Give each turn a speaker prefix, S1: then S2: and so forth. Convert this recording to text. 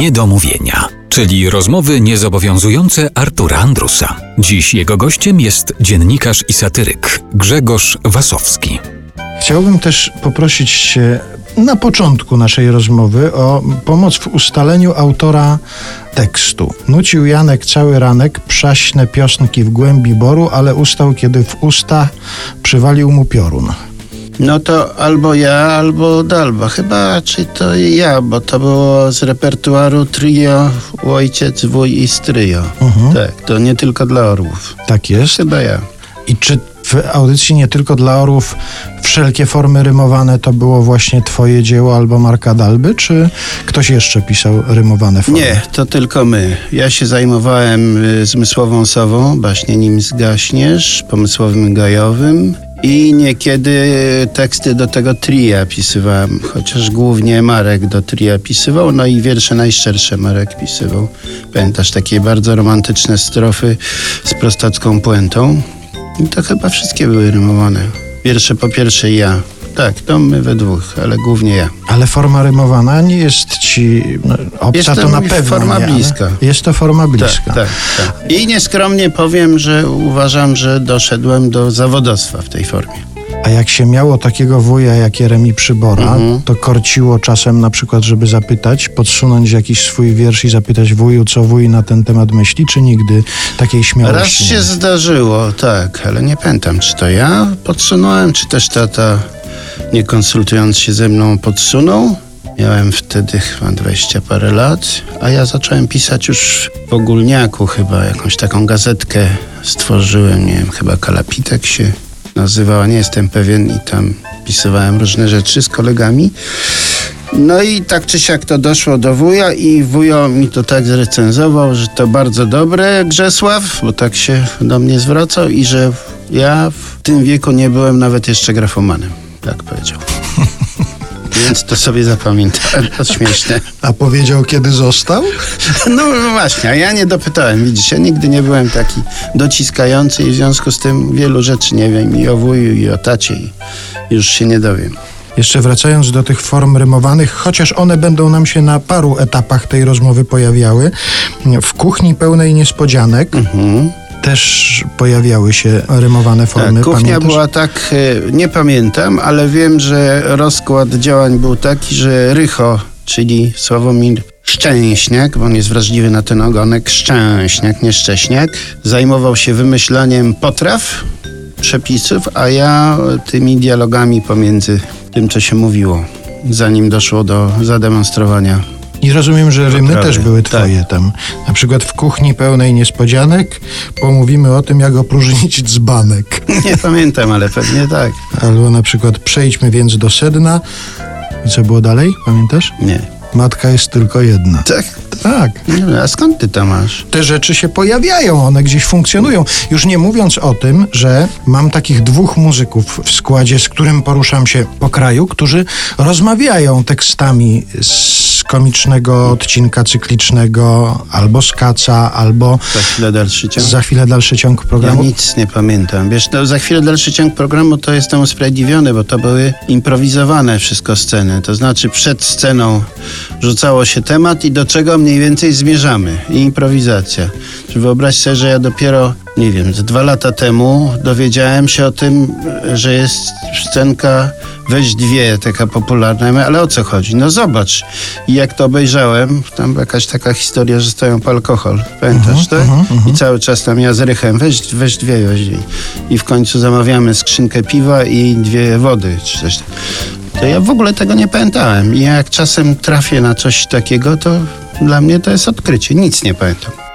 S1: Niedomówienia, czyli rozmowy niezobowiązujące Artura Andrusa. Dziś jego gościem jest dziennikarz i satyryk Grzegorz Wasowski.
S2: Chciałbym też poprosić Cię na początku naszej rozmowy o pomoc w ustaleniu autora tekstu. Nucił Janek cały ranek przaśne piosnki w głębi boru, ale ustał, kiedy w usta przywalił mu piorun.
S3: No to albo ja, albo Dalba. Chyba czy to ja, bo to było z repertuaru trio Ojciec, Wuj i Stryjo. Tak, to nie tylko dla orłów.
S2: Tak jest.
S3: Chyba ja.
S2: I czy w audycji nie tylko dla orłów wszelkie formy rymowane to było właśnie Twoje dzieło albo Marka Dalby, czy ktoś jeszcze pisał rymowane formy?
S3: Nie, to tylko my. Ja się zajmowałem y, zmysłową sową, baśnie nim zgaśniesz, pomysłowym gajowym i niekiedy teksty do tego tria pisywałem, chociaż głównie Marek do tria pisywał, no i wiersze najszczersze Marek pisywał. Pamiętasz takie bardzo romantyczne strofy z prostacką puentą? I to chyba wszystkie były rymowane. Wiersze po pierwsze ja. Tak, to my we dwóch, ale głównie ja.
S2: Ale forma rymowana nie jest ci no, obca,
S3: Jest
S2: to,
S3: to
S2: na pewno
S3: forma
S2: nie,
S3: bliska.
S2: Jest to forma bliska.
S3: Tak, tak, tak. I nieskromnie powiem, że uważam, że doszedłem do zawodowstwa w tej formie.
S2: A jak się miało takiego wuja jak Jeremi Przybora,
S3: Mhm.
S2: to korciło czasem na przykład, żeby zapytać, podsunąć jakiś swój wiersz i zapytać wuju, co wuj na ten temat myśli, czy nigdy takiej
S3: Raz
S2: śmiałości nie
S3: się zdarzyło, tak, ale nie pamiętam, czy to ja podsunąłem, czy też tata, nie konsultując się ze mną, podsunął. Miałem wtedy chyba 20 parę lat, a ja zacząłem pisać już w ogólniaku chyba, jakąś taką gazetkę stworzyłem, nie wiem, chyba Kalapitek się nazywała, nie jestem pewien i tam pisywałem różne rzeczy z kolegami. No i tak czy siak to doszło do wuja i wujo mi to tak zrecenzował, że to bardzo dobre Grzesław, bo tak się do mnie zwracał i że ja w tym wieku nie byłem nawet jeszcze grafomanem, tak powiedział. Więc to sobie zapamiętałem, to śmieszne.
S2: A powiedział, kiedy został?
S3: No właśnie, a ja nie dopytałem, widzisz, ja nigdy nie byłem taki dociskający i w związku z tym wielu rzeczy nie wiem i o wuju i o tacie i już się nie dowiem.
S2: Jeszcze wracając do tych form rymowanych, chociaż one będą nam się na paru etapach tej rozmowy pojawiały, w kuchni pełnej niespodzianek
S3: Mhm.
S2: Też pojawiały się rymowane formy.
S3: Tak, kuchnia
S2: Pamiętasz?
S3: była tak, e, nie pamiętam, ale wiem, że rozkład działań był taki, że Rycho, czyli Sławomir Szczęśniak, bo on jest wrażliwy na ten ogonek, Szczęśniak, nie Szcześniak, zajmował się wymyślaniem potraw, przepisów, a ja tymi dialogami pomiędzy tym, co się mówiło, zanim doszło do zademonstrowania.
S2: I rozumiem, że rymy
S3: Potrawy,
S2: też były
S3: tak.
S2: twoje tam. Na przykład w kuchni pełnej niespodzianek pomówimy o tym, jak opróżnić dzbanek.
S3: Nie pamiętam, ale pewnie tak.
S2: Albo na przykład przejdźmy więc do sedna. I co było dalej? Pamiętasz?
S3: Nie.
S2: Matka jest tylko jedna.
S3: Tak?
S2: Tak.
S3: A skąd ty to masz?
S2: Te rzeczy się pojawiają, one gdzieś funkcjonują. Już nie mówiąc o tym, że mam takich dwóch muzyków w składzie, z którym poruszam się po kraju, którzy rozmawiają tekstami z komicznego odcinka cyklicznego, albo z kaca, albo
S3: Za chwilę dalszy ciąg.
S2: za chwilę dalszy ciąg
S3: Ja
S2: programu.
S3: nic nie pamiętam. Wiesz, no, za chwilę dalszy ciąg programu to jestem usprawiedliwiony, bo to były improwizowane wszystko sceny. To znaczy przed sceną rzucało się temat i do czego mniej więcej zmierzamy. I improwizacja. Czy wyobraź sobie, że ja dopiero, nie wiem, dwa lata temu dowiedziałem się o tym, że jest scenka Weź dwie, taka popularna. Ale o co chodzi? No zobacz. I jak to obejrzałem, tam jakaś taka historia, że stoją po alkohol. Pamiętasz, tak? I cały czas tam ja z Rychem, weź, weź dwie, weź dwie. I w końcu zamawiamy skrzynkę piwa i dwie wody, czy coś. To ja w ogóle tego nie pamiętałem. I jak czasem trafię na coś takiego, to dla mnie to jest odkrycie. Nic nie pamiętam.